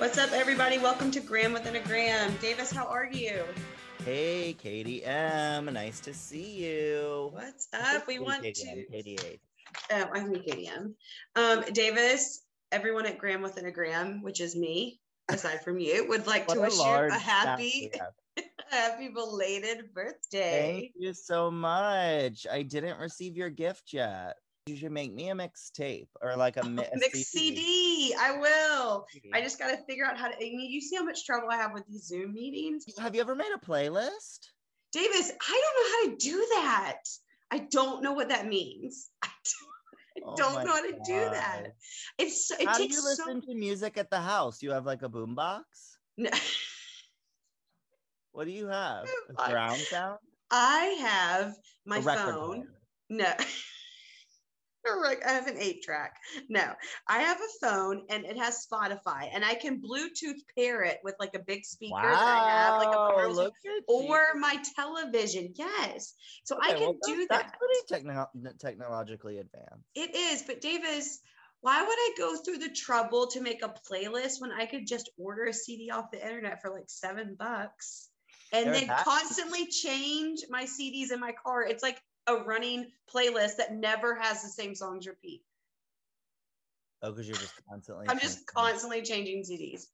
What's up, everybody? Welcome to Gram Within a Gram. Davis, how are you? Hey, Katie M. Nice to see you. What's up? We want Katie to. Katie. Oh, I'm Katie M. Um, Davis, everyone at Gram Within a Gram, which is me, aside from you, would like to wish you a happy, staff we have. happy belated birthday. Thank you so much. I didn't receive your gift yet. You should make me a mixtape or like a, oh, mi- a Mix CD. I will. I just got to figure out how to. I mean, you see how much trouble I have with these Zoom meetings. Have you ever made a playlist? Davis, I don't know how to do that. I don't know what that means. I Oh don't know how to do that. It's so, it How do takes you so listen to music at the house? You have like a boombox? No. What do you have? A surround sound? I have my phone. player. No. I have an eight track. No, I have a phone and it has Spotify, and I can Bluetooth pair it with like a big speaker that I have, like a Wow, or my television. Yes. So I can well, do that. That's pretty techno- technologically advanced. It is, but Davis, why would I go through the trouble to make a playlist when I could just order a CD off the internet for like seven bucks and then that- constantly change my CDs in my car? It's like a running playlist that never has the same songs repeat. Oh, because you're just constantly. I'm just constantly changing CDs.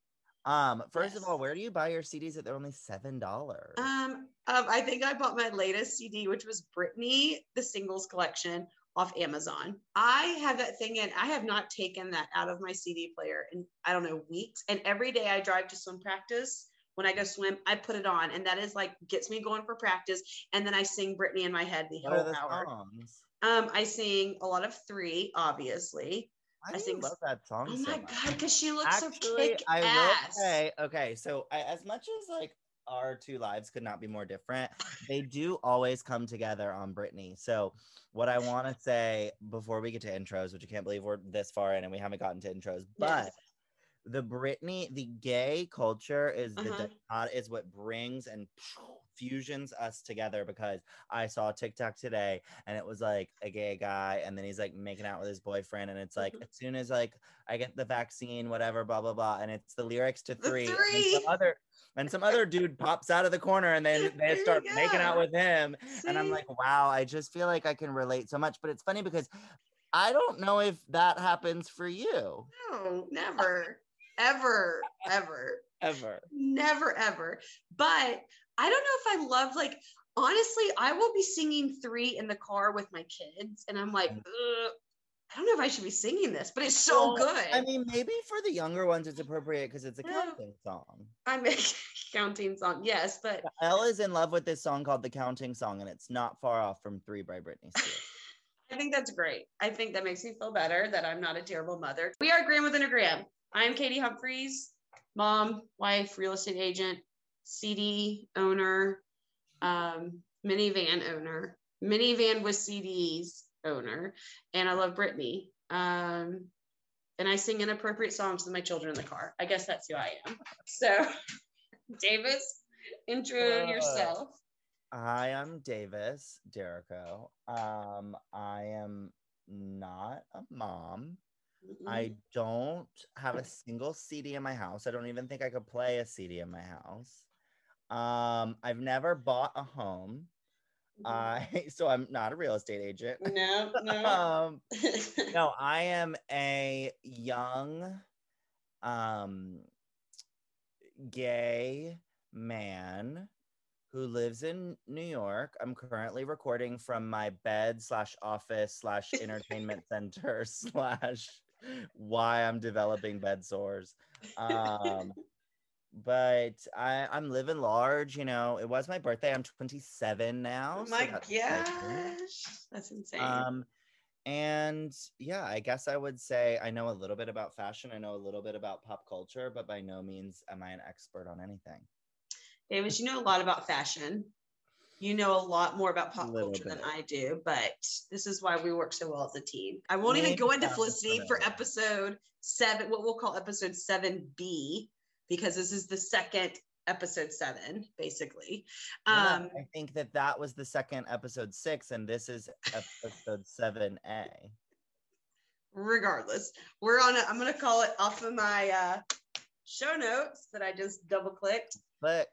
Um, first Yes. of all, where do you buy your CDs that they're only seven dollars? Um, um, I think I bought my latest CD, which was Britney, the singles collection off Amazon. I have that thing in, I have not taken that out of my CD player in, I don't know, weeks. And every day I drive to swim practice. When I go swim, I put it on, and that is like gets me going for practice. And then I sing Britney in my head the what whole hour. songs? Um, I sing a lot of three, obviously. Why I sing- love that song Oh so my much? god, because she looks so Actually, kick I ass. will say, okay, so I, as much as like our two lives could not be more different, they do always come together on Britney. So, what I want to say before we get to intros, which I can't believe we're this far in and we haven't gotten to intros, but Yes. The Britney, the gay culture is the Uh-huh. dot- is what brings and fusions us together because I saw TikTok today and it was like a gay guy and then he's like making out with his boyfriend and it's like Mhm. as soon as like I get the vaccine, whatever, blah blah blah, and it's the lyrics to The three, and some other and some other dude pops out of the corner and then they start making out with him and I'm like, wow, I just feel like I can relate so much, but it's funny because I don't know if that happens for you no, never, ever, ever. ever. never ever but i don't know if i love like honestly i will be singing three in the car with my kids and i'm like Mm. Ugh, i don't know if i should be singing this but it's so Well, good I mean, maybe for the younger ones, it's appropriate because it's a counting song. i'm a counting song yes but Elle is in love with this song called The Counting Song, and it's not far off from Three by Britney Spears. i think that's great i think that makes me feel better that i'm not a terrible mother we are gram within a gram i'm katie humphreys mom wife real estate agent cd owner um, minivan owner, minivan with CDs owner, and I love Britney. Um, and I sing inappropriate songs with my children in the car. I guess that's who I am. So, Davis, intro Uh, yourself. I am Davis Derico. Um, I am not a mom. I Mm-hmm. don't have a single CD in my house. I don't even think I could play a CD in my house. Um, I've never bought a home. Mhm. I so I'm not a real estate agent. no, no. um, no, I am a young, um, gay man who lives in New York. I'm currently recording from my bed slash office slash entertainment center slash why I'm developing bed sores. Um, but I, I'm living large, you know. It was my birthday. I'm 27 now. oh so my that's exciting. gosh, that's insane. Um, and yeah, I guess I would say I know a little bit about fashion. I know a little bit about pop culture, but by no means am I an expert on anything. Davis, you know a lot about fashion. You know a lot more about pop culture than. I do, but this is why we work so well as a team. I won't even go into Felicity for episode seven, what we'll call episode 7B, because this is the second episode seven, basically. Um, I think that that was the second episode six, and this is episode seven A. regardless, we're on. A, I'm gonna call it off of my uh, show notes that I just double clicked. Click.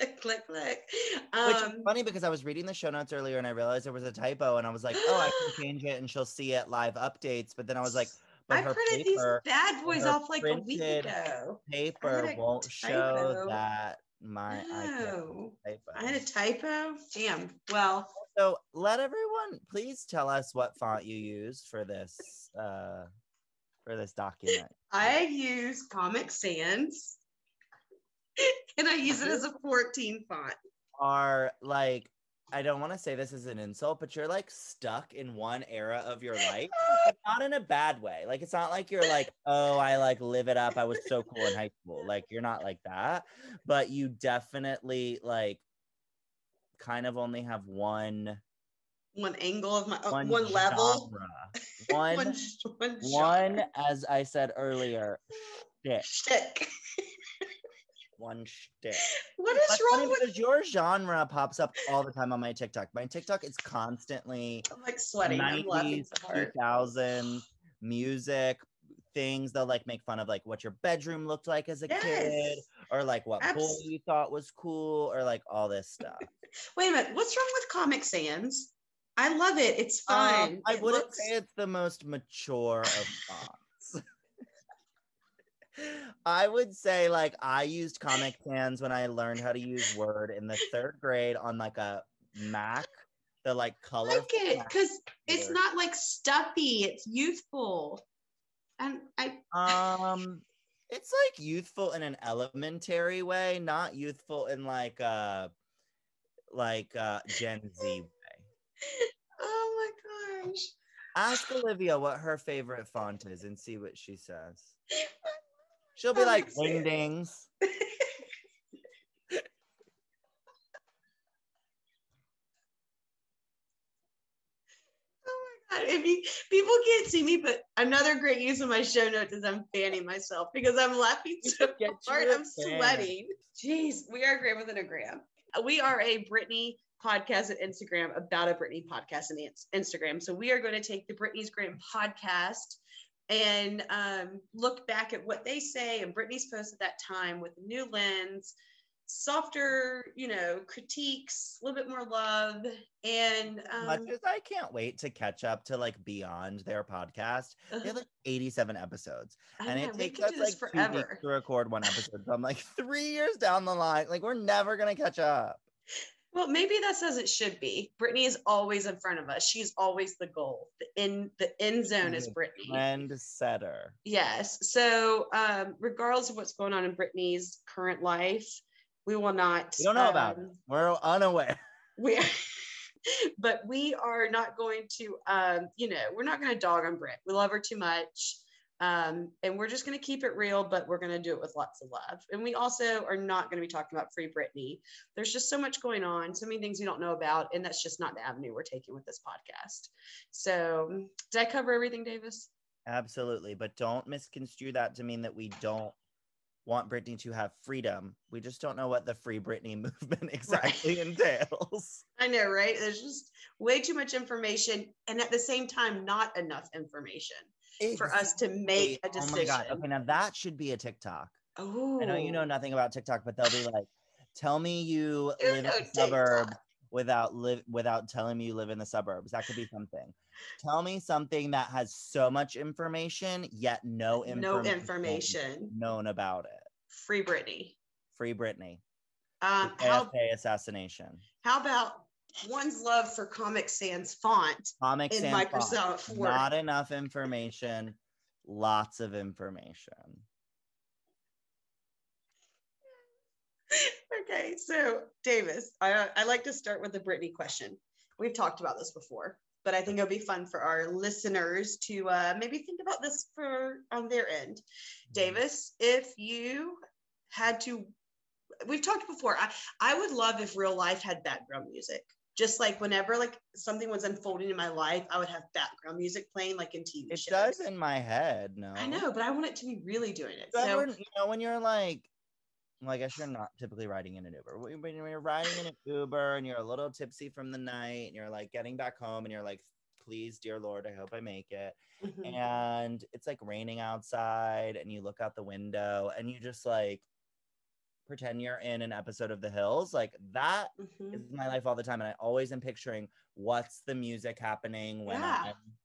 click, click. Which is Um, funny because I was reading the show notes earlier and I realized there was a typo and I was like, oh, I can change it and she'll see it live updates. But then I was like, but I printed paper, these bad boys off like a week ago. paper won't show that my I typo. I had a typo. Damn. Well, So let everyone please tell us what font you used for this uh for this document. I use Comic Sans, and I use it as a 14 font. Are like I don't want to say this is an insult, but you're like stuck in one era of your life. not in a bad way. Like it's not like you're like, oh, I like live it up. I was so cool in high school. Like you're not like that, but you definitely like kind of only have one One angle of my uh, one, one, level. one One, one, one as I said earlier, shtick. shtick. One shtick. What is That's wrong with? because your genre pops up all the time on my TikTok. My TikTok is constantly I'm like sweating. I'm laughing 90s, so 2000 music things. They'll like make fun of like what your bedroom looked like as a kid, or like what boy Abs- you thought was cool, or like all this stuff. Wait a minute. What's wrong with Comic Sans? I love it. It's Um, fun. I It wouldn't looks- say it's the most mature of fonts. I would say like I used Comic Sans when I learned how to use Word in the third grade on like a Mac, the like color. like it because it's not like stuffy. It's youthful, and I Um, it's like youthful in an elementary way, not youthful in like uh like uh Gen Z way. oh my gosh. Ask Olivia what her favorite font is and see what she says. She'll be like wingdings. Oh my god! If you people can't see me, but another great use of my show notes is I'm fanning myself because I'm laughing so should get you hard. a I'm fan. sweating. Jeez, we are great with an gram. We are a Britney podcast at Instagram about a Britney podcast and Instagram. So we are going to take the Britney's Gram podcast and um, look back at what they say and Britney's post at that time with a new lens, softer, you know, critiques, a little bit more love, and um, Much as I can't wait to catch up to like beyond their podcast. They have like 87 episodes. And know, it takes us like this two weeks forever. to record one episode. So I'm like three years down the line. Like we're never gonna catch up. Well, maybe that's as it should be. Britney is always in front of us. She's always the goal. The in the end zone is. Britney. Trend setter. Yes. So, um, regardless of what's going on in Britney's current life, we will not. We don't know about it. um, We're unaware. We, but we are not going to. Um, you know, we're not going to dog on Brit. We love her too much. Um, and we're just going to keep it real, but we're going to do it with lots of love. And we also are not going to be talking about Free Britney. There's just so much going on, so many things we don't know about, and that's just not the avenue we're taking with this podcast. So, did I cover everything, Davis? Absolutely. But don't misconstrue that to mean that we don't want Britney to have freedom. We just don't know what the free Britney movement exactly entails. I know, right? There's just way too much information, and at the same time, not enough information for us to make a decision. Oh my god. Okay, now that should be a TikTok. Oh, I know you know nothing about TikTok, but they'll be like, tell me you You live in know the suburbs TikTok. without live without telling me you live in the suburbs. That could be something. Tell me something that has so much information yet no information, no information. known about it. Free Britney. Free Britney. Um, how JFK assassination. how about one's love for Comic Sans font Comic in Sans font. Microsoft Word? Not enough information. Lots of information. okay, so Davis, I, I like to start with the Britney question. We've talked about this before, but I think it'll be fun for our listeners to uh, maybe think about this for on their end. Davis, if you had to, we've talked before. I, I would love if real life had background music. Just like whenever like something was unfolding in my life, I would have background music playing like in TV It shows. does in my head, no. I know, but I want it to be really doing it. So, when- you know, when you're like, well, I guess you're not typically riding in an Uber. When you're riding in an Uber and you're a little tipsy from the night and you're like getting back home and you're like please, dear Lord, I hope I make it. Mhm. And it's like raining outside, and you look out the window and you just like pretend you're in an episode of The Hills. Like that Mhm. is my life all the time. And I always am picturing what's the music happening when Yeah. I'm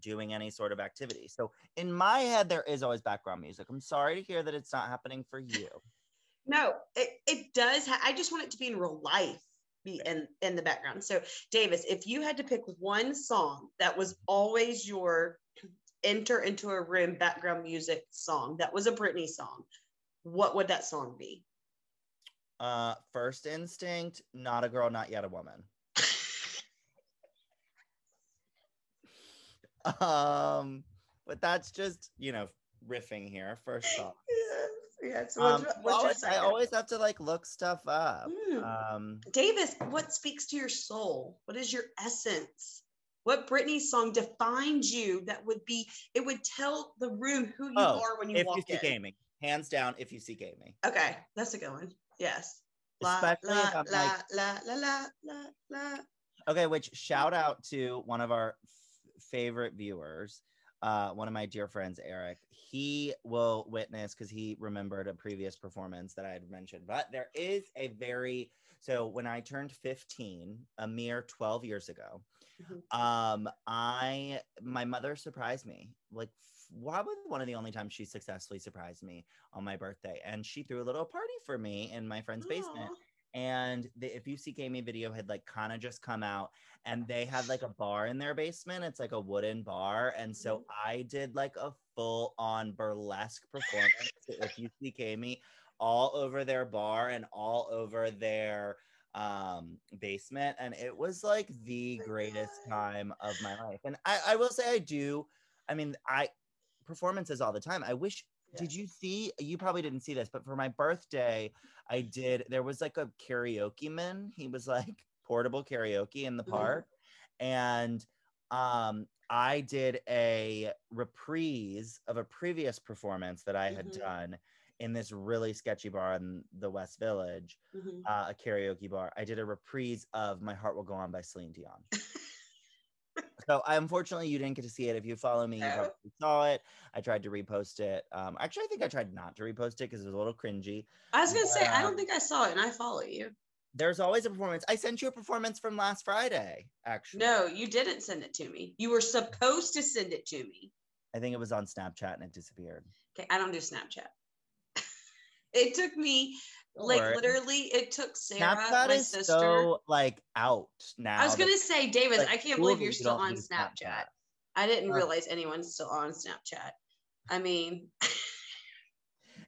doing any sort of activity. So in my head, there is always background music. I'm sorry to hear that it's not happening for you. No, it, it does. Ha- I just want it to be in real life, be in in the background. So, Davis, if you had to pick one song that was always your enter into a room background music song, that was a Britney song, what would that song be? Uh, first instinct, not a girl, not yet a woman. Um, but that's just you know riffing here. First off, yes, yes. um, What's, I what's always, I always have to like look stuff up. Mm. Um, Davis, what speaks to your soul? What is your essence? What Britney song defines you that would be, it would tell the room who you Oh, are when you if walk in. gaming, hands down. If you Seek Amy, Okay, that's a good one. Yes. La, especially la, if I'm la, like la, la, la, la, la. Okay, which shout out to one of our f- favorite viewers, uh, one of my dear friends, Eric. He will witness because he remembered a previous performance that I had mentioned. But there is a very so when I turned 15, a mere 12 years ago, Mhm. um, I my mother surprised me. Like probably one of the only times she successfully surprised me on my birthday. And she threw a little party for me in my friend's basement and the if you Seek Amy video had like kind of just come out and they had like a bar in their basement it's like a wooden bar and so Mm-hmm. i did like a full on burlesque performance if you Seek Amy all over their bar and all over their um basement and it was like the my greatest God. time of my life and i i will say i do i mean i performances all the time i wish did you see you probably didn't see this but for my birthday i did there was like a karaoke man he was like portable karaoke in the Mhm. park and um i did a reprise of a previous performance that i had Mhm. done in this really sketchy bar in the west village Mhm. uh, a karaoke bar i did a reprise of my heart will go on by celine dion so I unfortunately you didn't get to see it. If you follow me, you No. probably saw it. I tried to repost it. Um, actually, I think I tried not to repost it because it was a little cringy. I was gonna say I don't Um, think I saw it, and I follow you. There's always a performance. I sent you a performance from last Friday. Actually, No, you didn't send it to me. You were supposed to send it to me. I think it was on Snapchat and it disappeared. Okay, I don't do Snapchat. it took me like literally. It took Sarah, Snapchat my is sister. so like out now. I was gonna say, David, like, I can't believe you're still on use Snapchat. I didn't realize anyone's still on Snapchat. I mean,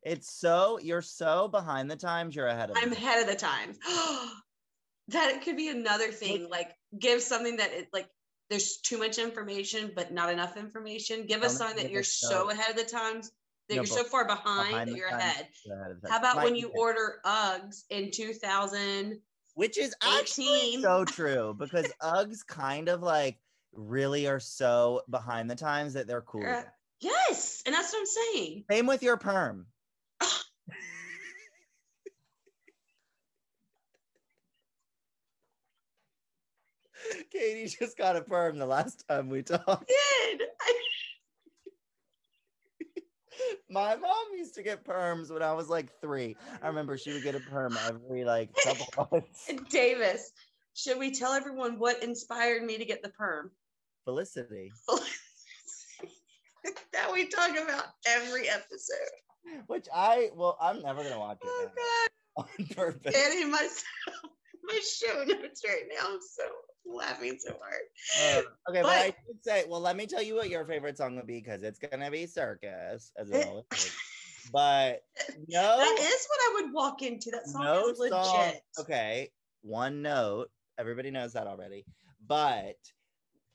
It's so you're so behind the times. You're ahead of. I'm ahead of the times. that it could be another thing. Like, give something that it like there's too much information, but not enough information. Give us something that you're so so- ahead of the times that No, you're so far behind, behind that you're ahead. ahead How about Might when you order Uggs in 2000? which is actually 18. so true because Uggs kind of like really are so behind the times that they're cool. Uh, yes, and that's what I'm saying. Same with your perm. Katie just got a perm the last time we talked. Did My mom used to get perms when I was like three. I remember she would get a perm every like couple months. Davis? Should we tell everyone what inspired me to get the perm? Felicity. that we talk about every episode. Which I well, I'm never gonna watch it Oh now God, on purpose. getting myself my show notes right now. I'm so laughing so hard. Okay, but, I But- did say, well, let me tell you what your favorite song would be because it's gonna be circus, as eh. always is. But no, That is what I would walk into. That song no is legit. song. Okay, one note. Everybody knows that already. But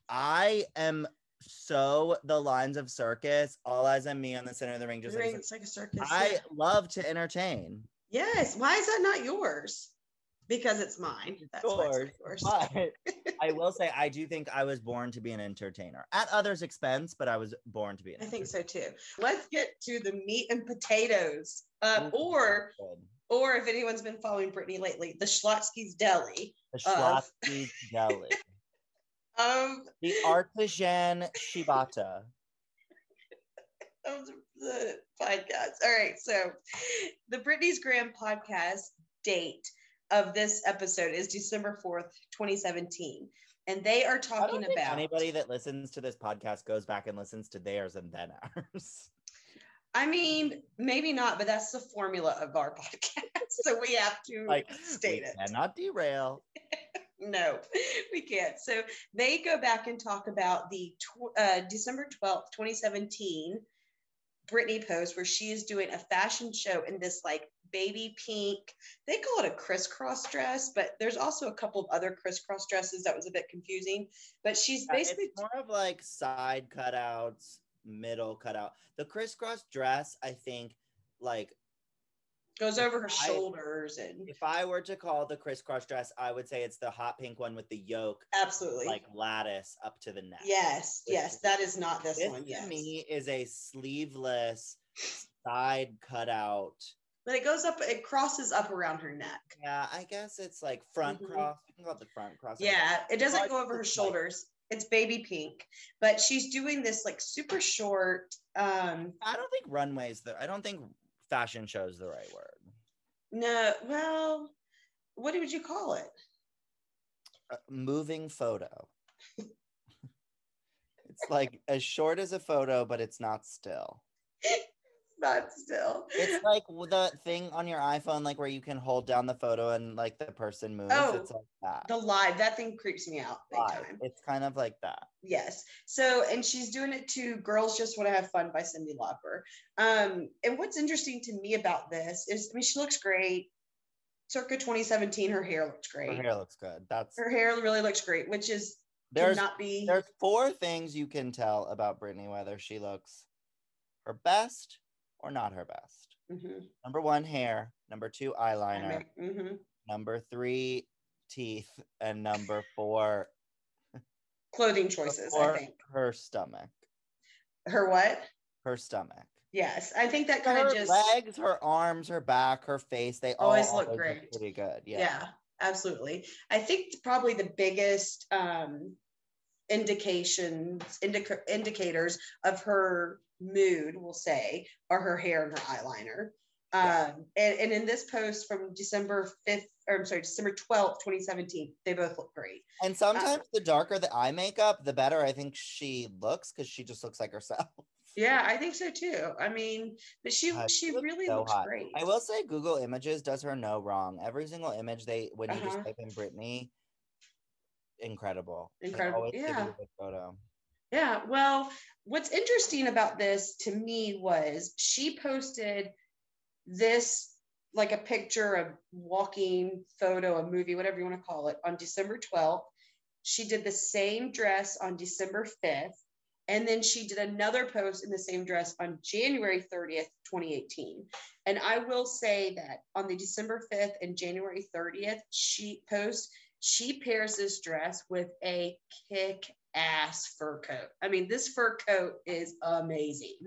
I am so the lines of circus, all eyes on me on the center of the ring. Just like a It's like a circus. circus. I yeah. love to entertain. yes. Why is that not yours? Because it's mine. That's why it's Yours, yours. But I will say, I do think I was born to be an entertainer at others' expense, but I was born to be an I think so too. Let's get to the meat and potatoes. Uh, or or if anyone's been following Britney lately, the Schlotzsky's Deli. the of- Schlotzsky's Deli. Um, The artisan ciabatta. of the- the podcast. All right, so the Britney's Gram podcast date of this episode is December 4th, 2017. And they are talking about anybody that listens to this podcast goes back and listens to theirs and then ours. I mean, maybe not, but that's the formula of our podcast. so we have to Like, state it. not derail. No, we can't. So they go back and talk about the tw- uh, December 12th, 2017 Britney post where she is doing a fashion show in this like baby pink. They call it a crisscross dress, but there's also a couple of other crisscross dresses that was a bit confusing. But she's basically it's more of like side cutouts, middle cutout. The crisscross dress, I think, like goes over her I- shoulders and if I were to call the crisscross dress, I would say it's the hot pink one with the yoke, absolutely. like lattice up to the neck. yes, yes, that is not this, This one. to Yes. me is a sleeveless side cutout. But it goes up, it crosses up around her neck. Yeah, I guess it's like front Mhm. cross. You can call it the front cross. Yeah, it doesn't go over her shoulders. It's baby pink, but she's doing this like super short. Um, I don't think runways. The I don't think fashion shows the right word. no, well, what would you call it? Uh, moving photo. it's like as short as a photo, but it's not still. Not still. It's like the thing on your iPhone, like where you can hold down the photo and like the person moves. Oh, it's like that. The live, that thing creeps me out Live. It's kind of like that. Yes. So, and she's doing it to Girls Just Want to Have Fun by Cyndi Lauper. Um, and what's interesting to me about this is, I mean, she looks great. Circa 2017, her hair looks great. Her hair looks good. That's Her hair really looks great, which is there's cannot be. there's four things you can tell about Britney whether she looks her best or not her best. Mhm. Number one, hair. Number two, eyeliner. Mhm. Number three, teeth. And number four, Clothing choices, I think. her stomach. Her what? Her stomach. Yes, I think that kind of just. legs, her arms, her back, her face, they Always all look always great. pretty good. yeah. Yeah. absolutely. I think probably the biggest um, indications, indica- indicators of her mood, we'll say, are her hair and her eyeliner. Yeah. Um, and, and in this post from December 5th, or I'm sorry, December 12th, 2017, they both look great. And sometimes the darker the eye makeup, the better I think she looks because she just looks like herself. Yeah, I think so too. I mean, but she God, she looks really so looks hot. great. I will say Google Images does her no wrong. Every single image they when you just Uh-huh. type in Britney, incredible. Incredible, always give you yeah. photo. Yeah, well, what's interesting about this to me was she posted this like a picture, of walking photo, a movie, whatever you want to call it, on December 12th. She did the same dress on December 5th. And then she did another post in the same dress on January 30th, 2018. And I will say that on the December 5th and January 30th she post, she pairs this dress with a kick ass fur coat. I mean, this fur coat is amazing.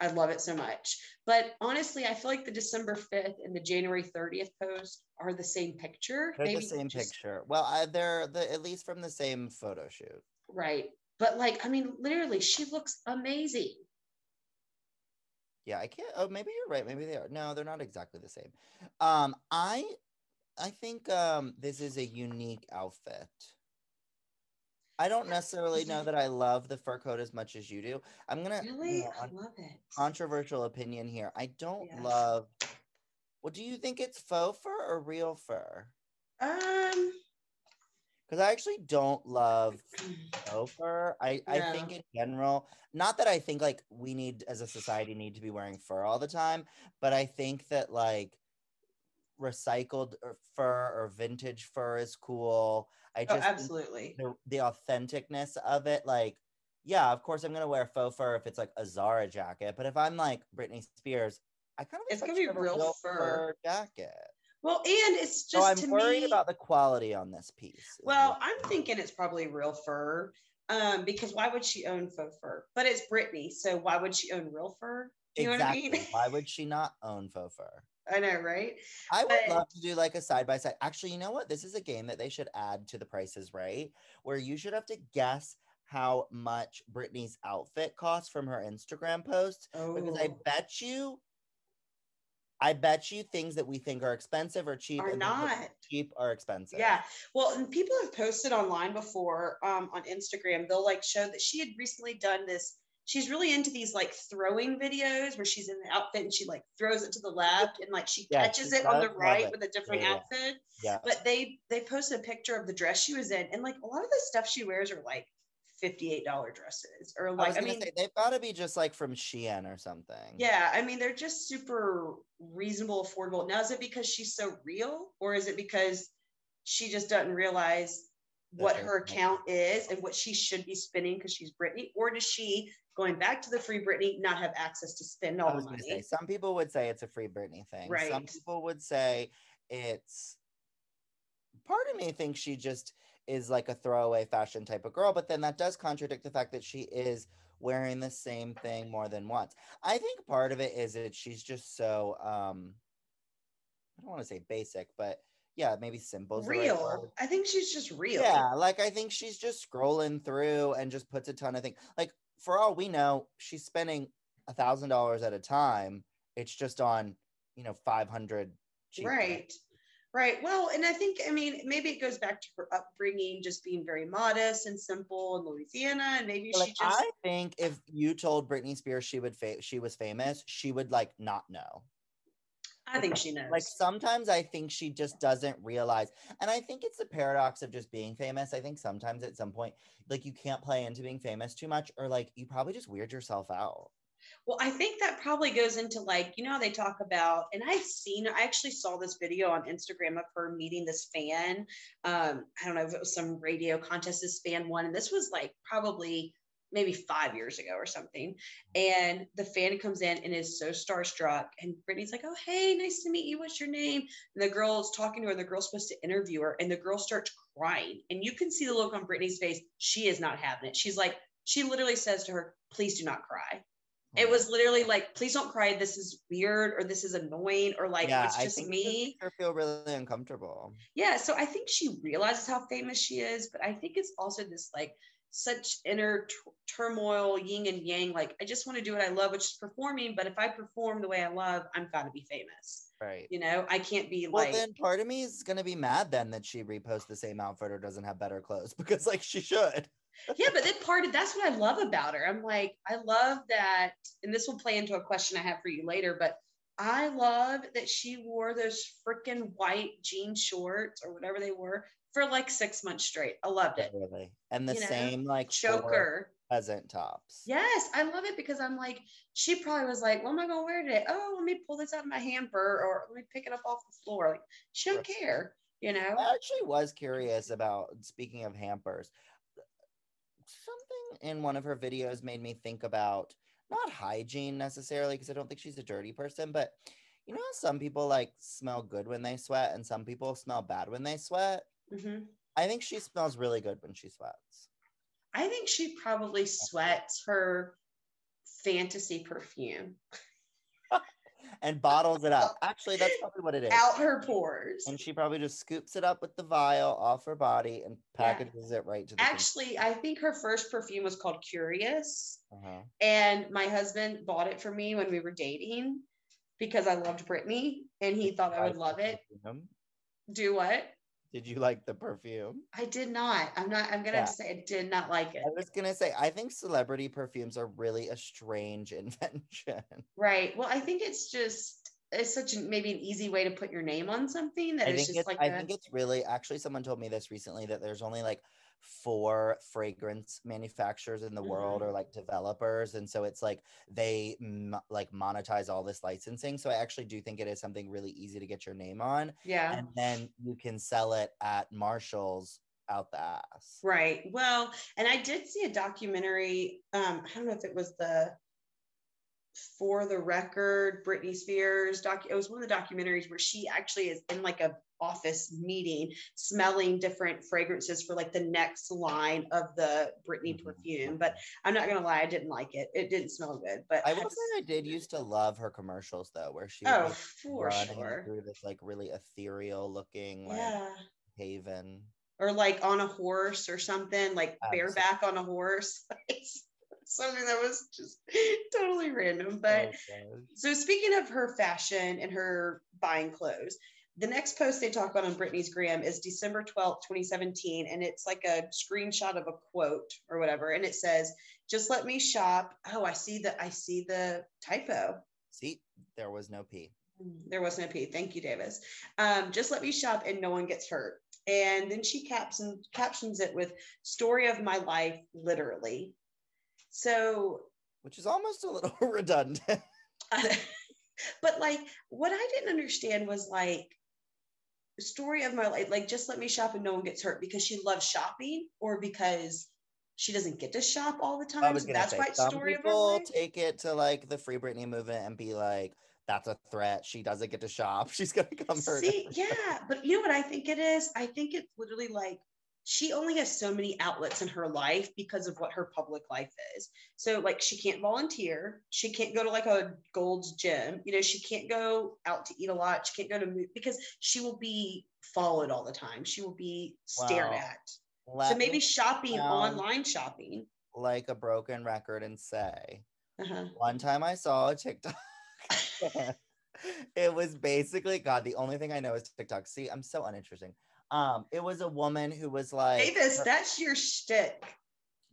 I love it so much. But honestly, I feel like the December 5th and the January 30th post are the same picture. They're the same just- picture. Well, I, they're the at least from the same photo shoot. Right. But like, I mean, literally, she looks amazing. Yeah, I can't. Oh, maybe you're right. Maybe they are. No, they're not exactly the same. Um, I, I think um this is a unique outfit. I don't necessarily know that I love the fur coat as much as you do. I'm gonna Really? I love it. controversial opinion here. I don't Yeah. love. Well, do you think it's faux fur or real fur? Um, Because I actually don't love faux fur. I, I think in general, not that I think like we need as a society need to be wearing fur all the time, but I think that like recycled fur or vintage fur is cool. I oh, just think absolutely. the, the authenticness of it, like, yeah, of course I'm gonna wear faux fur if it's like a Zara jacket, but if I'm like Britney Spears, I kind of It's gonna be a real fur. jacket. Well, and it's So just I'm to worried me. about the quality on this piece. well, I'm thinking it's probably real fur. Um, because why would she own faux fur? But it's Britney, so why would she own real fur? You know exactly. what I mean? Why would she not own faux fur? I know, right? I would But- love to do like a side by side. Actually, you know what? This is a game that they should add to the Price Is Right? Where you should have to guess how much Britney's outfit costs from her Instagram post. Because I Oh, bet you, I bet you things that we think are expensive or cheap are and things that not. cheap are expensive. Yeah. Well, and people have posted online before um, on Instagram. They'll like show that she had recently done this. She's really into these like throwing videos where she's in the outfit and she like throws it to the left and like she Yeah, catches she it on the right it. with a different Yeah, outfit. Yeah. But they they posted a picture of the dress she was in and like a lot of the stuff she wears are like $58 dresses or like I, gonna mean say they've got to be just like from Shein or something. yeah, I mean they're just super reasonable, affordable. Now is it because she's so real or is it because she just doesn't realize what her account is and what she should be spending because she's Britney, or does she, going back to the free Britney, not have access to spend all the gonna say money? some people would say it's a free Britney thing. Some people would say it's part of me thinks she just is like a throwaway fashion type of girl, but then that does contradict the fact that she is wearing the same thing more than once. I think part of it is that she's just so um I don't want to say basic, but yeah, maybe simple. the right. Real. I think she's just real. Yeah, like I think she's just scrolling through and just puts a ton of things. Like for all we know, she's spending a thousand dollars at a time. It's just on, you know, five hundred. Right. Right. Well, and I think, I mean, maybe it goes back to her upbringing, just being very modest and simple in Louisiana. And maybe Like she just, I think if you told Britney Spears she would fa- she was famous, she would like not know. I think she knows. Like sometimes I think she just doesn't realize, and I think it's the paradox of just being famous. I think sometimes at some point, like you can't play into being famous too much, or like you probably just weird yourself out. Well, I think that probably goes into like, you know, how they talk about, and I've seen, I actually saw this video on Instagram of her meeting this fan. Um, I don't know if it was some radio contest this fan won, and this was like probably maybe five years ago or something. And the fan comes in and is so starstruck. And Britney's like, Oh, hey, nice to meet you. What's your name? And the girl's talking to her, and the girl's supposed to interview her, and the girl starts crying. And you can see the look on Britney's face. She is not having it. She's like, she literally says to her, Please do not cry it Oh. was literally like please don't cry this is weird or this is annoying or like yeah, it's I just me her feel really uncomfortable. yeah so i think she realizes how famous she is but i think it's also this like such inner t- turmoil yin and yang like i just want to do what i love which is performing but if i perform the way i love i'm gonna be famous Right. you know i can't be Well, like then part of me is gonna be mad then that she reposts the same outfit or doesn't have better clothes because like she should. yeah but then part of that's what i love about her i'm like i love that and this will play into a question i have for you later but i love that she wore those freaking white jean shorts or whatever they were for like six months straight i loved it Really. And the You know, same like choker peasant tops. yes i love it because i'm like she probably was like what am i gonna wear today oh let me pull this out of my hamper or let me pick it up off the floor like she don't care you know I actually was curious about speaking of hampers. Something in one of her videos made me think about not hygiene necessarily because I don't think she's a dirty person, but you know some people like smell good when they sweat and some people smell bad when they sweat? Mhm. I think she smells really good when she sweats. i think she probably sweats her fantasy perfume And bottles it up. Actually, that's probably what it is. out her pores. And she probably just scoops it up with the vial off her body and Yeah. packages it right to the Actually, I think her first perfume was called Curious, uh and my husband bought it for me when we were dating because I loved Britney, and he thought I would love it. Do what? Did you like the perfume? I did not. I'm not. I'm gonna to say I did not like it. I was gonna say, I think celebrity perfumes are really a strange invention. Right. Well, I think it's just it's such a, maybe an easy way to put your name on something that I it's just it's, like I a- think it's really actually someone told me this recently that there's only like four fragrance manufacturers in the world Mm-hmm. or like developers and so it's like they mo- like monetize all this licensing so i actually do think it is something really easy to get your name on yeah. and then you can sell it at marshall's out the ass Right. Well, and I did see a documentary. Um, I don't know if it was the for the record, Britney Spears doc. It was one of the documentaries where she actually is in like a office meeting, smelling different fragrances for like the next line of the Britney Mhm. perfume. But I'm not gonna lie, I didn't like it. It didn't smell good. But I will say I did used to love her commercials though, where she Oh, be for sure. through this like really ethereal looking like Yeah. haven. Or like on a horse or something, like Absolutely. bareback on a horse. Something that was just totally random. But Oh, so speaking of her fashion and her buying clothes, the next post they talk about on Britney's Gram is December 12th, 2017. And it's like a screenshot of a quote or whatever. And it says, just let me shop. Oh, I see the I see the typo. see, there was no P. There was no P. Thank you, Davis. Um, just let me shop and no one gets hurt. And then she captions captions it with story of my life, literally. So, Which is almost a little redundant. but like what I didn't understand was like the story of my life, like just let me shop and no one gets hurt because she loves shopping or because she doesn't get to shop all the time. So that's say why some story people take it to like the Free Britney movement and be like, "That's a threat. She doesn't get to shop. She's gonna come hurt." See, yeah, but you know what I think it is? I think it's literally like she only has so many outlets in her life because of what her public life is. So, like, she can't volunteer. She can't go to like a Gold's gym. You know, she can't go out to eat a lot. She can't go to because she will be followed all the time. She will be stared Wow. at. Let so maybe shopping, online shopping. like a broken record and say, Uh-huh. one time I saw a TikTok. it was basically God. The only thing I know is TikTok. See, I'm so uninteresting. Um, it was a woman who was like, Davis, that's your shtick.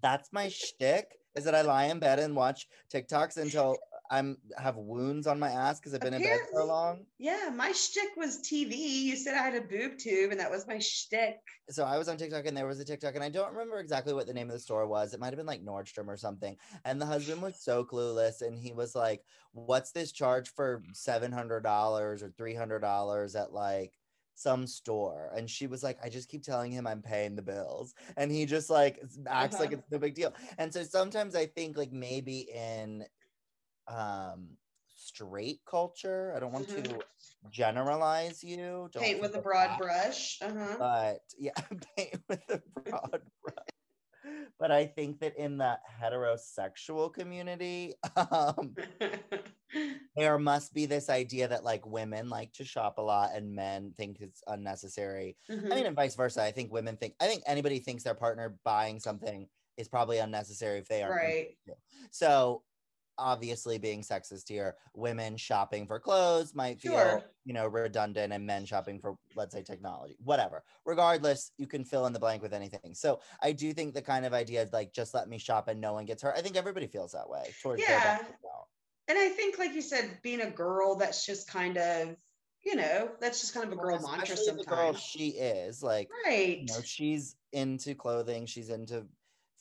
that's my shtick is that I lie in bed and watch TikToks until I'm have wounds on my ass because I've been in bed so Apparently. long. Yeah, my shtick was TV. You said I had a boob tube, and that was my shtick. So I was on TikTok and there was a TikTok and I don't remember exactly what the name of the store was. It might have been like Nordstrom or something. And the husband was so clueless and he was like, "What's this charge for seven hundred dollars or three hundred dollars at like?" Some store and she was like i just keep telling him i'm paying the bills and he just like acts like Uh-huh. it's no big deal and so sometimes i think like maybe in um straight culture i don't want Mhm. to generalize you don't Paint with a broad that, brush. Uh-huh. but yeah paint with a broad brush but i think that in the heterosexual community um there must be this idea that like women like to shop a lot and men think it's unnecessary Mhm. I mean, and vice versa. I think women think, I think anybody thinks their partner buying something is probably unnecessary if they are. right. So, obviously, being sexist here, women shopping for clothes might feel, Sure. you know, redundant, and men shopping for, let's say, technology, whatever. Regardless, you can fill in the blank with anything. So, I do think the kind of idea like, just let me shop and no one gets hurt. I think everybody feels that way towards their Yeah. And I think, like you said, being a girl, that's just kind of, you know, that's just kind of a girl Well, mantra especially the girl sometimes. she is. Like, Right. you know, she's into clothing, she's into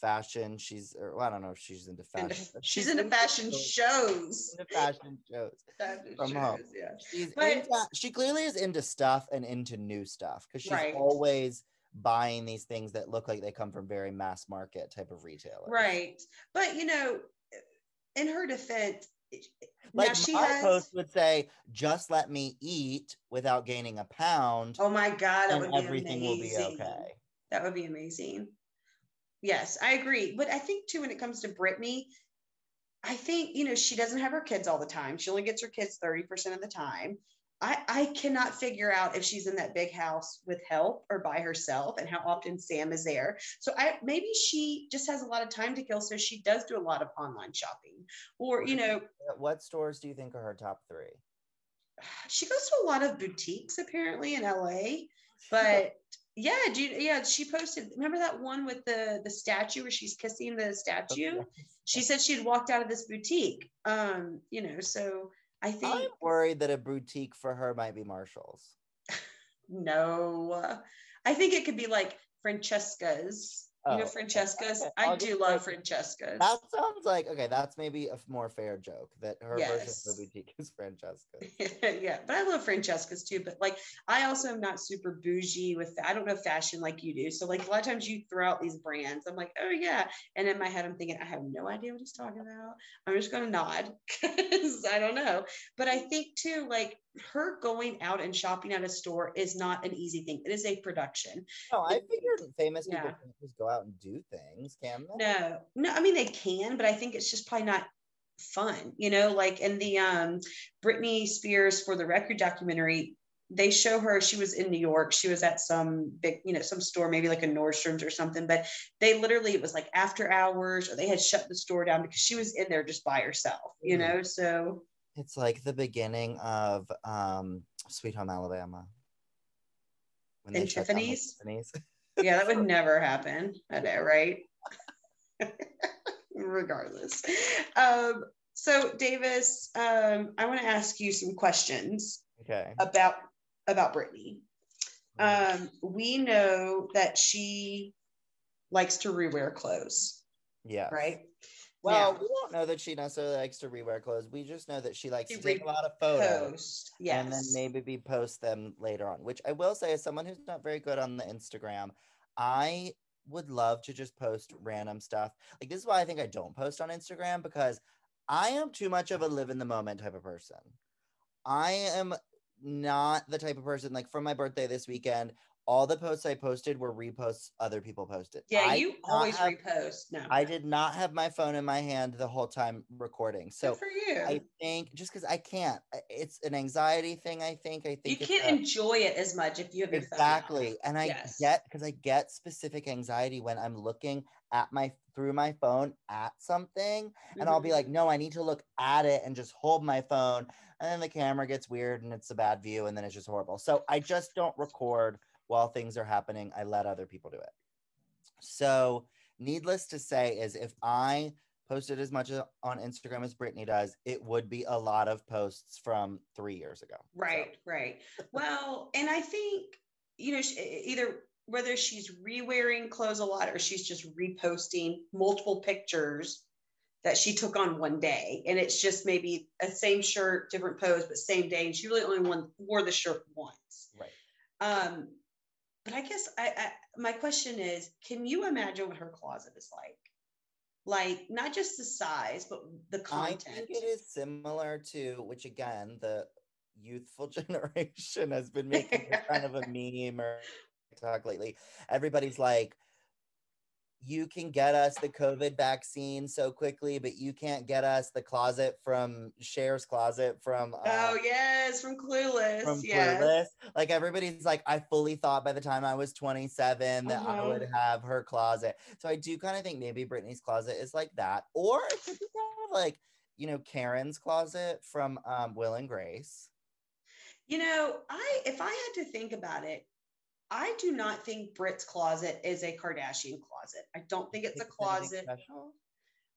fashion, she's or well, I don't know if she's into fashion. but she's into fashion clothes, shows. into fashion shows. Fashion from shows, home. yeah. She's But- into, she clearly is into stuff and into new stuff because she's Right. always buying these things that look like they come from very mass market type of retailers. Right. But, you know, in her defense, Like now she my has. post would say, just let me eat without gaining a pound oh my God, that and would be everything will be okay. That would be amazing. Yes, I agree. But I think too, when it comes to Britney, I think, you know, she doesn't have her kids all the time. She only gets her kids 30% of the time. I, I cannot figure out if she's in that big house with help or by herself and how often Sam is there. So I maybe she just has a lot of time to kill. So she does do a lot of online shopping. Or, you know, What stores do you think are her top three? she goes to a lot of boutiques apparently in LA. But yeah, dude, yeah, she posted. Remember that one with the the statue where she's kissing the statue? She said she'd walked out of this boutique. Um, you know, so I think I'm worried that a boutique for her might be Marshall's. no. I think it could be like Francesca's. Oh, you know, Oh, Francesca's. okay. I do love Francesca's. That sounds like okay. That's maybe a more fair joke that her version of the boutique is Francesca's. yeah, but I love Francesca's too. But like, I also am not super bougie with. I don't know fashion like you do. So like a lot of times you throw out these brands. I'm like, oh yeah, and in my head I'm thinking I have no idea what he's talking about. I'm just gonna nod because I don't know. But I think too, like her going out and shopping at a store is not an easy thing. It is a production. No, I figured famous people Yeah. can't just go out and do things, can they? No, no, I mean they can, but I think it's just probably not fun, you know, like in the um Britney Spears for the record documentary, they show her she was in New York. She was at some big, you know, some store, maybe like a Nordstrom's or something, but they literally it was like after hours or they had shut the store down because she was in there just by herself, you Mhm. know. So It's like the beginning of um Sweet Home Alabama. When Tiffany's? Tiffany's. yeah, that would never happen. I know, right? Regardless. Um, so Davis, um, I want to ask you some questions. okay. about about Britney. Um, we know that she likes to rewear clothes, yeah. right? Well, Now- we don't know that she necessarily likes to rewear clothes. We just know that she likes She to take a lot of photos. Post, yes. and then maybe be post them later on which i will say as someone who's not very good on the instagram i would love to just post random stuff like this is why i think i don't post on instagram because i am too much of a live in the moment type of person i am not the type of person like for my birthday this weekend all the posts i posted were reposts other people posted yeah, I you always have- repost. No, i did not have my phone in my hand the whole time recording so Good for you. I think just because I can't, it's an anxiety thing. I think. I think you can't a- enjoy it as much if you have your phone exactly, and I Yes. get because I get specific anxiety when I'm looking at my through my phone at something, and I'll be Mhm. like, no, I need to look at it and just hold my phone, and then the camera gets weird and it's a bad view, and then it's just horrible. So I just don't record while things are happening. I let other people do it. So, needless to say, is if I posted as much on Instagram as Britney does, it would be a lot of posts from three years ago. So, Right, right. Well, and I think, you know, either whether she's re-wearing clothes a lot or she's just reposting multiple pictures that she took on one day. And it's just maybe a same shirt, different pose, but same day. And she really only one, wore the shirt once. right. Um, but I guess I, I my question is, can you imagine what her closet is like? Like not just the size, but the I content. think it is similar to which again the youthful generation has been making kind of a meme or talk lately. Everybody's like, you can get us the COVID vaccine so quickly, but you can't get us the closet from Cher's closet from uh, oh yes, from Clueless. from yes. Clueless. Like everybody's like, I fully thought by the time I was 27 that I Uh-huh. would have her closet. So I do kind of think maybe Britney's closet is like that, or it could be kind of like you know Karen's closet from um, Will and Grace. You know, I if I had to think about it, I do not think Brit's closet is a Kardashian closet. I don't think it's a it's anything closet.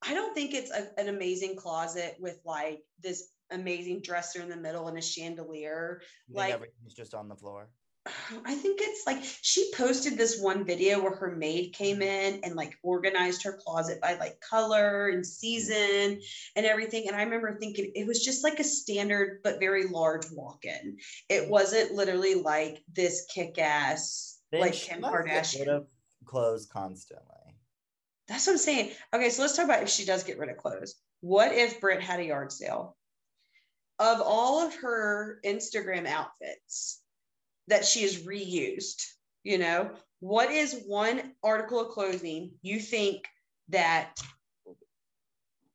I don't think it's a, an amazing closet with like this amazing dresser in the middle and a chandelier. Like- everything's just on the floor. I think it's like she posted this one video where her maid came in and like organized her closet by like color and season and everything. And I remember thinking it was just like a standard but very large walk-in. It wasn't literally like this kick-ass like Kim must get rid Kardashian. clothes constantly. That's what I'm saying. Okay, so let's talk about if she does get rid of clothes. What if Britt had a yard sale? Of all of her Instagram outfits that she has reused, you know, what is one article of clothing you think that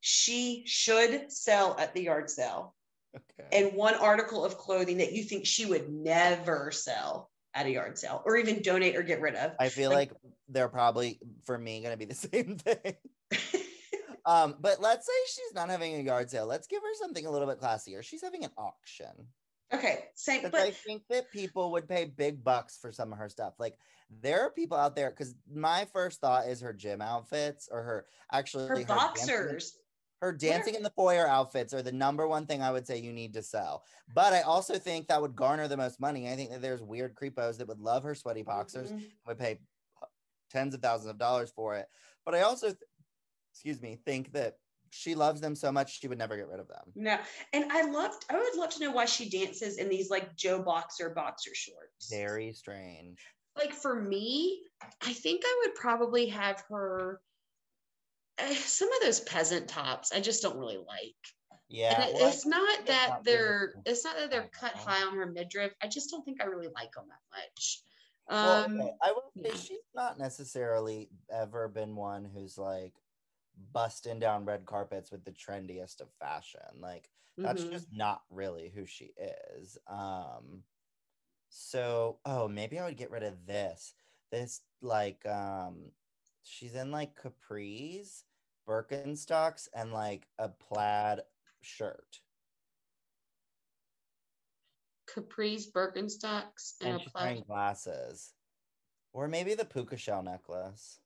she should sell at the yard sale? Okay. And one article of clothing that you think she would never sell at a yard sale or even donate or get rid of? I feel like- like they're probably for me going to be the same thing. Um, but let's say she's not having a yard sale. Let's give her something a little bit classier. She's having an auction. Okay, same, but I think that people would pay big bucks for some of her stuff. Like there are people out there because my first thought is her gym outfits or her actually her dancing in- boxers. her dancing in the foyer outfits are the number one thing I would say you need to sell. But I also think that would garner the most money. I think that there's weird creepos that would love her sweaty boxers, Mhm. would pay tens of thousands of dollars for it. But I also, th- excuse me, think that she loves them so much she would never get rid of them. No, and I loved. I would love to know why she dances in these like Joe Boxer boxer shorts. Very strange. Like for me, I think I would probably have her. eh, some of those peasant tops, I just don't really like. Yeah. it, well, it's not that they're. It's not that they're cut Uh-huh. high on her midriff. I just don't think I really like them that much. Well, Um, okay, I will say yeah. she's not necessarily ever been one who's like busting down red carpets with the trendiest of fashion. Like that's mhm. just not really who she is. Um so oh maybe I would get rid of this. This like um she's in like capris, Birkenstocks, and like a plaid shirt. Capri's Birkenstocks and, And a plaid. glasses. Or maybe the puka shell necklace.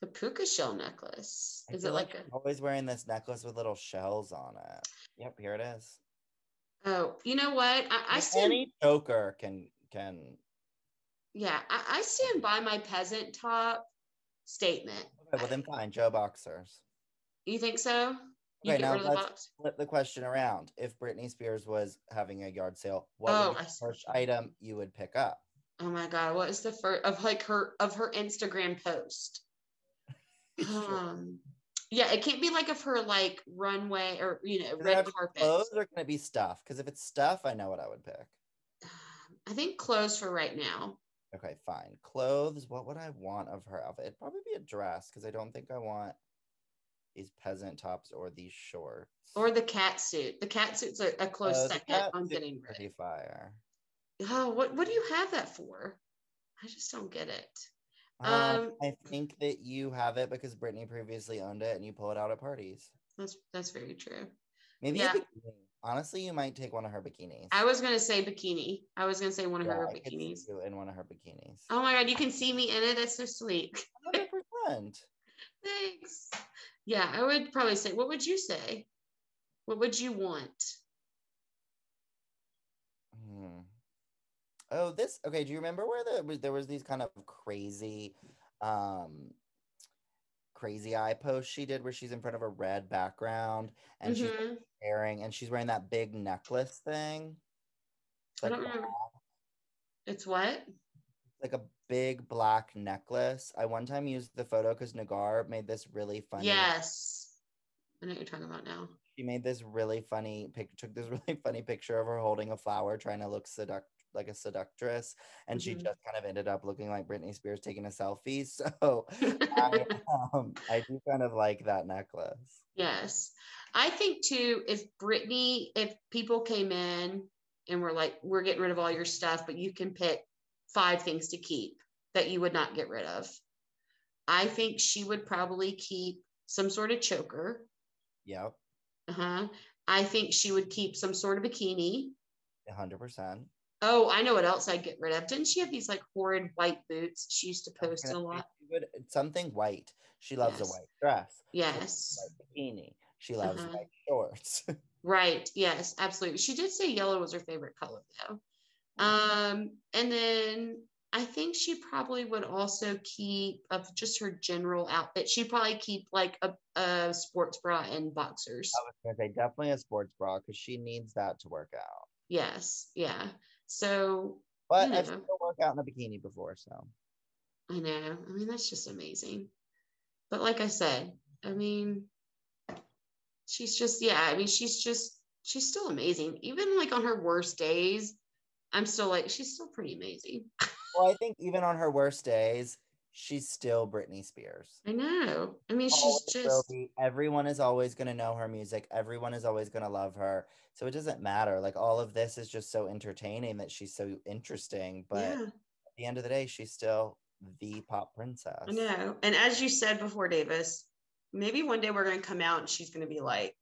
The puka shell necklace. I Is it like a? always wearing this necklace with little shells on it? Yep, here it is. Oh, you know what? I, I stand. Any choker can can. Yeah, I, I stand by my peasant top statement. Okay, well then fine. Joe boxers. You think so? You Okay, now rid of the let's flip the question around. If Britney Spears was having a yard sale, what Oh, would be the first item you would pick up? Oh my god, what is the first of like her of her Instagram post? Um, yeah, it can't be like of her like runway or you know Does red carpet. Clothes can it be stuff? Because if it's stuff, I know what I would pick. I think clothes for right now. Okay, fine. Clothes. What would I want of her outfit? It'd probably be a dress because I don't think I want these peasant tops or these shorts. Or the cat suit. The cat suit's a, a close Uh, second i'm getting rid. pretty fire. Oh, what what do you have that for? I just don't get it. Um, Um, I think that you have it because Britney previously owned it and you pull it out at parties. That's that's very true. Maybe Yeah. Honestly, you might take one of her bikinis. I was gonna say bikini. I was gonna say one of Yeah, her I bikinis. you in one of her bikinis. Oh my god, you can see me in it. That's so sweet. 100%. Thanks. Yeah, I would probably say, what would you say? What would you want? Oh, this okay. Do you remember where there was there was these kind of crazy, um, crazy eye posts she did where she's in front of a red background and she's Mhm. wearing and she's wearing that big necklace thing. It's I like don't remember. It's what? like a big black necklace. I one time used the photo because Nagar made this really funny. Yes. I know what you're talking about now. She made this really funny pic. Took this really funny picture of her holding a flower, trying to look seduct like a seductress, and she Mhm. just kind of ended up looking like Britney Spears taking a selfie. So I, um, I do kind of like that necklace. yes. I think too, if Britney, if people came in and were like, we're getting rid of all your stuff, but you can pick five things to keep that you would not get rid of. I think she would probably keep some sort of choker. Yep, Uh-huh. I think she would keep some sort of bikini. hundred percent. Oh, I know what else I'd get rid of. Didn't she have these like horrid white boots she used to post a lot? Something white. She loves Yes. a white dress. She Yes. white bikini. She loves Uh-huh. white shorts. Right. Yes, absolutely. She did say yellow was her favorite color though. Um, and then I think she probably would also keep of just her general outfit. She'd probably keep like a, a sports bra and boxers. I was gonna say definitely a sports bra because she needs that to work out. Yes. Yeah. So But You I've know. seen her work out in a bikini before, so I know. I mean, that's just amazing. But like I said, I mean, she's just, yeah, I mean, she's just, she's still amazing. Even like on her worst days, I'm still like, she's still pretty amazing. well, I think even on her worst days, she's still Britney Spears. I know. I mean, she's Always just, be. Everyone is always going to know her music. Everyone is always going to love her. So it doesn't matter. Like all of this is just so entertaining that she's so interesting. But yeah, at the end of the day, she's still the pop princess. I know. And as you said before, Davis, maybe one day we're going to come out and she's going to be like,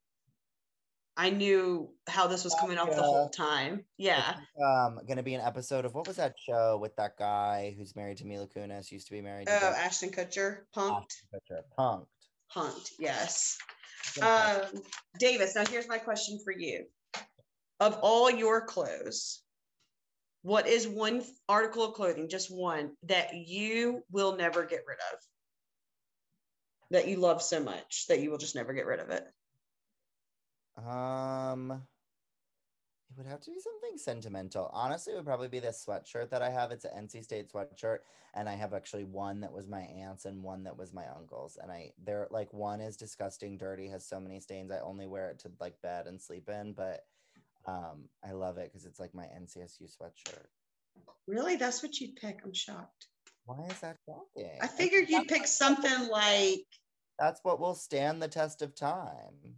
I knew how this was coming off the whole time. Yeah. Um, going to be an episode of what was that show with that guy who's married to Mila Kunis? Used to be married to Oh, Jessica Ashton Kutcher, Punk'd, Kutcher. Punk'd. Punk'd. Yes. Um, Davis, now here's my question for you. Of all your clothes, what is one article of clothing, just one, that you will never get rid of? That you love so much that you will just never get rid of it? Um, it would have to be something sentimental. Honestly, it would probably be this sweatshirt that I have. It's an NC State sweatshirt, and I have actually one that was my aunt's and one that was my uncle's. And I, they're like one is disgusting, dirty, has so many stains. I only wear it to like bed and sleep in, but um, I love it because it's like my NCSU sweatshirt. Really? That's what you'd pick? I'm shocked. Why is that shocking? I figured you'd pick something like. That's what will stand the test of time.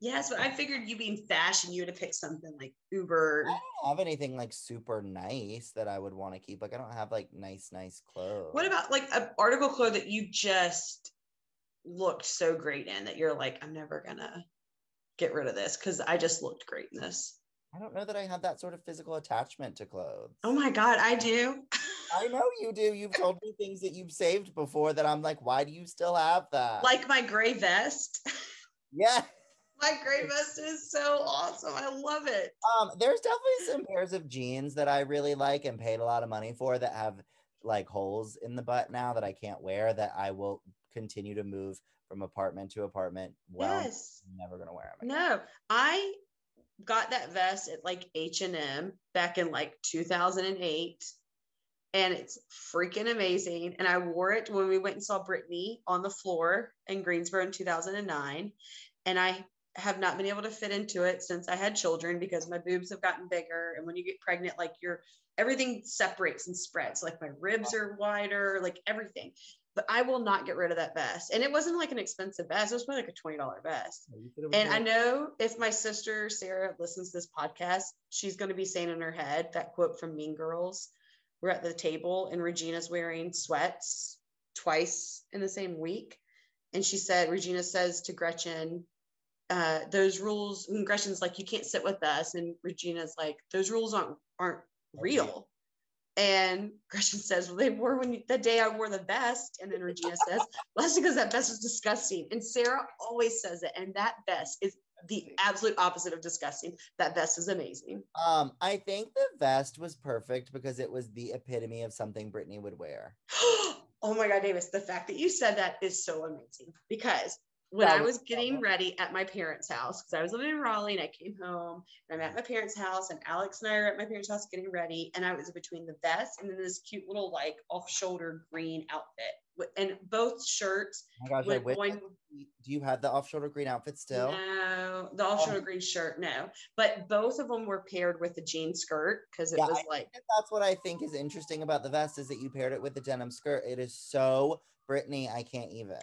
Yes, but I figured you being fashion, you would have picked something like Uber. I don't have anything like super nice that I would want to keep. Like I don't have like nice, nice clothes. What about like an article clothes that you just looked so great in that you're like, I'm never gonna get rid of this because I just looked great in this. I don't know that I have that sort of physical attachment to clothes. Oh my god, I do. I know you do. You've told me things that you've saved before that I'm like, why do you still have that? Like my gray vest. Yeah. My gray vest is so awesome. I love it. Um, there's definitely some pairs of jeans that I really like and paid a lot of money for that have like holes in the butt now that I can't wear that I will continue to move from apartment to apartment. Well, yes. I'm never gonna wear them. Again. No, I got that vest at like H&M back in like 2008 and it's freaking amazing and I wore it when we went and saw Britney on the floor in Greensboro in 2009 and I have not been able to fit into it since I had children because my boobs have gotten bigger and when you get pregnant like your everything separates and spreads like my ribs are wider like everything but I will not get rid of that vest. And it wasn't like an expensive vest. It was probably like a $20 vest. And I know if my sister Sarah listens to this podcast, she's going to be saying in her head that quote from Mean Girls. We're at the table and Regina's wearing sweats twice in the same week. And she said, Regina says to Gretchen, uh, those rules, and Gretchen's like, you can't sit with us. And Regina's like, those rules aren't aren't real. And Gretchen says, Well, they were when you, the day I wore the vest. And then Regina says, Well, that's because that vest was disgusting. And Sarah always says it. And that vest is the absolute opposite of disgusting. That vest is amazing. Um, I think the vest was perfect because it was the epitome of something Britney would wear. oh my God, Davis, the fact that you said that is so amazing because when I was getting ready at my parents' house, because I was living in Raleigh and I came home and I'm at my parents' house, and Alex and I are at my parents' house getting ready, and I was between the vest and then this cute little like off-shoulder green outfit, and both shirts. Oh my gosh, I With wish I one- do you have the off-shoulder green outfit still? No, the oh. off-shoulder Oh. green shirt, no, but both of them were paired with a jean skirt because it Yeah, was I like that's what I think is interesting about the vest is that you paired it with the denim skirt. It is so Britney, I can't even.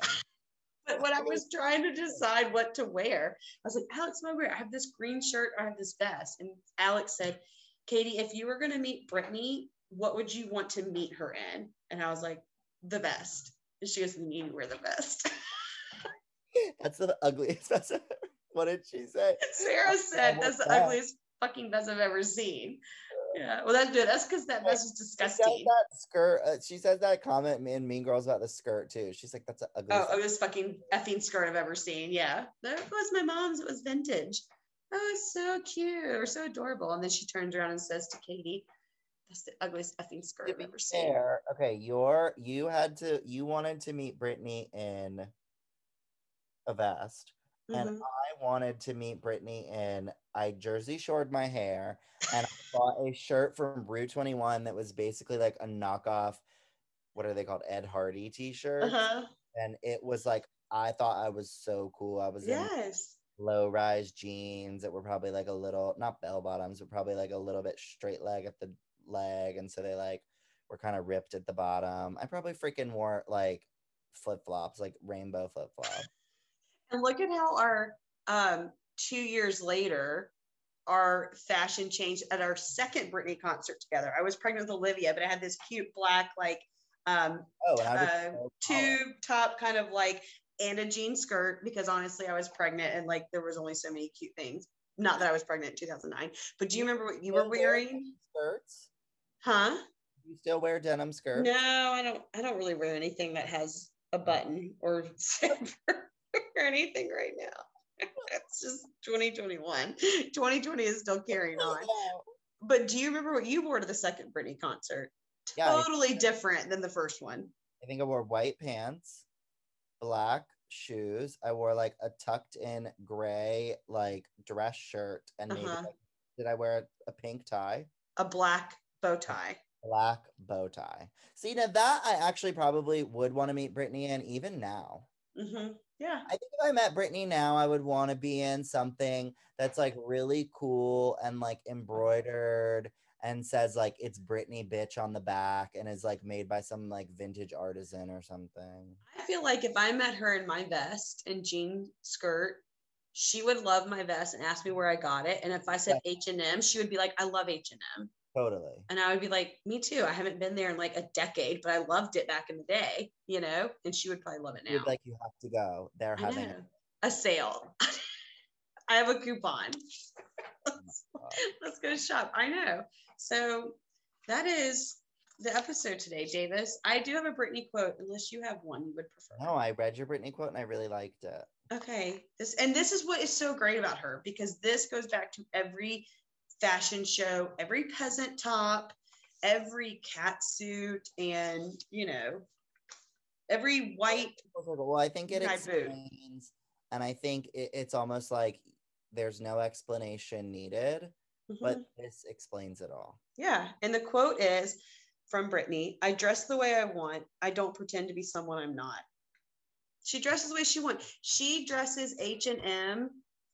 But when I was trying to decide what to wear, I was like, Alex, do I have this green shirt, I have this vest. And Alex said, Katie, if you were going to meet Britney, what would you want to meet her in? And I was like, the vest. And she goes, you wear the vest. That's the ugliest vest. what did she say? Sarah said, that's the ugliest fucking vest I've ever seen. Yeah. Well, that's good. That's because that She says disgusting. that skirt. Uh, she says that comment in Mean Girls about the skirt too. She's like, "That's Oh, ugliest." oh, this fucking effing skirt I've ever seen. Yeah. That was my mom's. It was vintage. Oh, it's so cute or so adorable. And then she turns around and says to Katie, That's the ugliest effing skirt I've ever seen. fair, okay, you're you had to you wanted to meet Britney in a vest, and Mhm. I wanted to meet Britney in I jersey shored my hair, and I bought a shirt from Rue Twenty One that was basically like a knockoff. What are they called? Ed Hardy T-shirt, Uh-huh. and it was like I thought I was so cool. I was in Yes. low rise jeans that were probably like a little not bell bottoms but probably like a little bit straight leg at the leg and so they like were kind of ripped at the bottom i probably freaking wore like flip-flops like rainbow flip-flops And look at how our um two years later our fashion change at our second Britney concert together. I was pregnant with Olivia, but I had this cute black like um oh and i was uh, tube top kind of like and a jean skirt because honestly I was pregnant and like there was only so many cute things. Not that I was pregnant in 2009, but do you remember what you were wearing? skirts Huh? you still wear denim skirts No, I don't I don't really wear anything that has a button or zipper or anything right now. it's just 2021. 2020 is still carrying on. But do you remember what you wore to the second Britney concert? Yeah, Totally different than the first one. I think I wore white pants, black shoes. I wore like a tucked in gray like dress shirt and maybe Uh-huh. like, did I wear a, pink tie? A black bow tie. Black bow tie. See now that I actually probably would want to meet Britney in even now. hmm Yeah. I think if I met Britney now, I would want to be in something that's like really cool and like embroidered and says like it's Britney bitch on the back and is like made by some like vintage artisan or something. I feel like if I met her in my vest and jean skirt, she would love my vest and ask me where I got it. And if I said H and M, she would be like, "I love H and M," Totally. and I would be like, "Me too. I haven't been there in like a decade, but I loved it back in the day, you know." And she would probably love it now. You'd like you have to go. They're having a sale. I have a coupon. Oh let's, God. let's go shop. I know. So that is the episode today, Davis. I do have a Britney quote, unless you have one you would prefer. No, I read your Britney quote and I really liked it. Okay. This and this is what is so great about her because this goes back to every fashion show, every peasant top, every cat suit, and you know, every white Well, I think it boot. explains, and I think it, it's almost like there's no explanation needed, but Mhm. this explains it all. yeah. And the quote is from Britney I dress the way I want. I don't pretend to be someone I'm not. She dresses the way she wants. She dresses H&M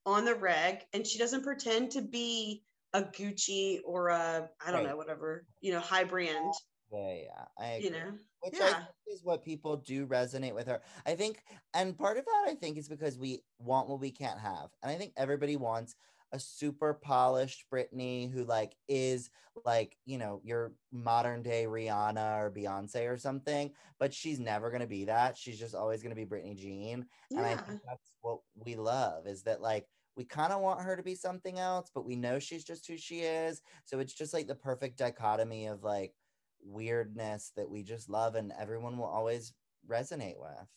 on the reg and she doesn't pretend to be a Gucci or a I don't Right. know whatever, you know, high brand, Yeah, yeah, I agree. you know. Which I Yeah. think is what people do resonate with her. I think, and part of that I think is because we want what we can't have, and I think everybody wants a super polished Britney who like is like you know your modern day Rihanna or Beyonce or something, but she's never gonna be that. She's just always gonna be Britney Jean, and I think that's what we love is that like we kind of want her to be something else, but we know she's just who she is. So it's just like the perfect dichotomy of like weirdness that we just love and everyone will always resonate with.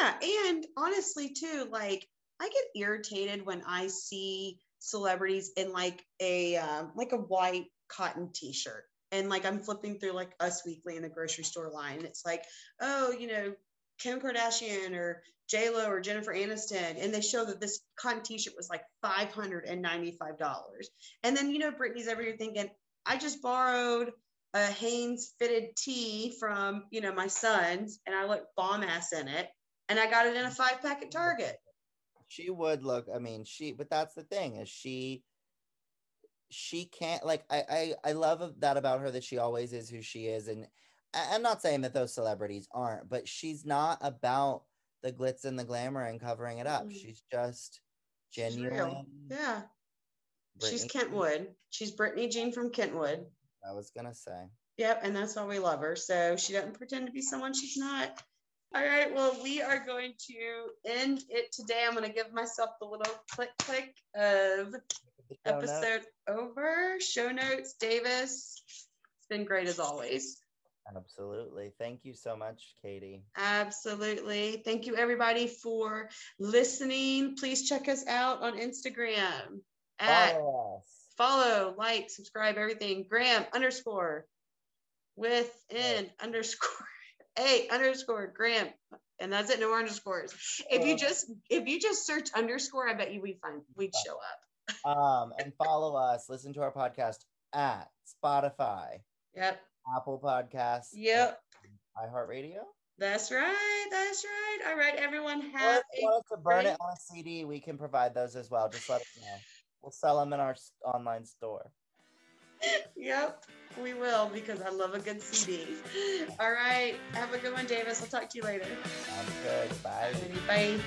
Yeah, and honestly too, like I get irritated when I see celebrities in like a um, like a white cotton t-shirt. And like I'm flipping through like Us Weekly in the grocery store line. It's like, oh, you know, Kim Kardashian or J Lo or Jennifer Aniston, and they show that this cotton T-shirt was like five hundred and ninety-five dollars. And then you know, Britney's over here thinking, I just borrowed a Hanes fitted tee from you know my son's, and I look bomb ass in it, and I got it in a five pack at Target. She would look, I mean, she but that's the thing is she she can't like I I, I love that about her that she always is who she is and I'm not saying that those celebrities aren't, but she's not about the glitz and the glamour and covering it up. Mm. She's just She's genuine. Yeah, she's Britney- Kentwood. She's Britney Jean from Kentwood. I was gonna say. Yep, and that's why we love her. So she doesn't pretend to be someone she's not. All right, well, we are going to end it today. I'm going to give myself the little click click of show notes. episode over. Show notes, Davis. It's been great as always. Absolutely. Thank you so much, Katie. Absolutely. Thank you, everybody, for listening. Please check us out on Instagram at Follow follow, like, subscribe, everything. Gram underscore within underscore a underscore Gram. And that's it, no more underscores. If you just if you just search underscore, I bet you we'd find we'd show up. Um, and follow us. Listen to our podcast at Spotify, Yep. Apple Podcasts, Yep. iHeartRadio. That's right. That's right. All right, everyone. Or Have if you a want to burn great- it on a CD, we can provide those as well. Just let us know. We'll sell them in our online store. Yep, we will because I love a good CD. All right. Have a good one, Davis. I'll talk to you later. Sounds good. Bye. Bye.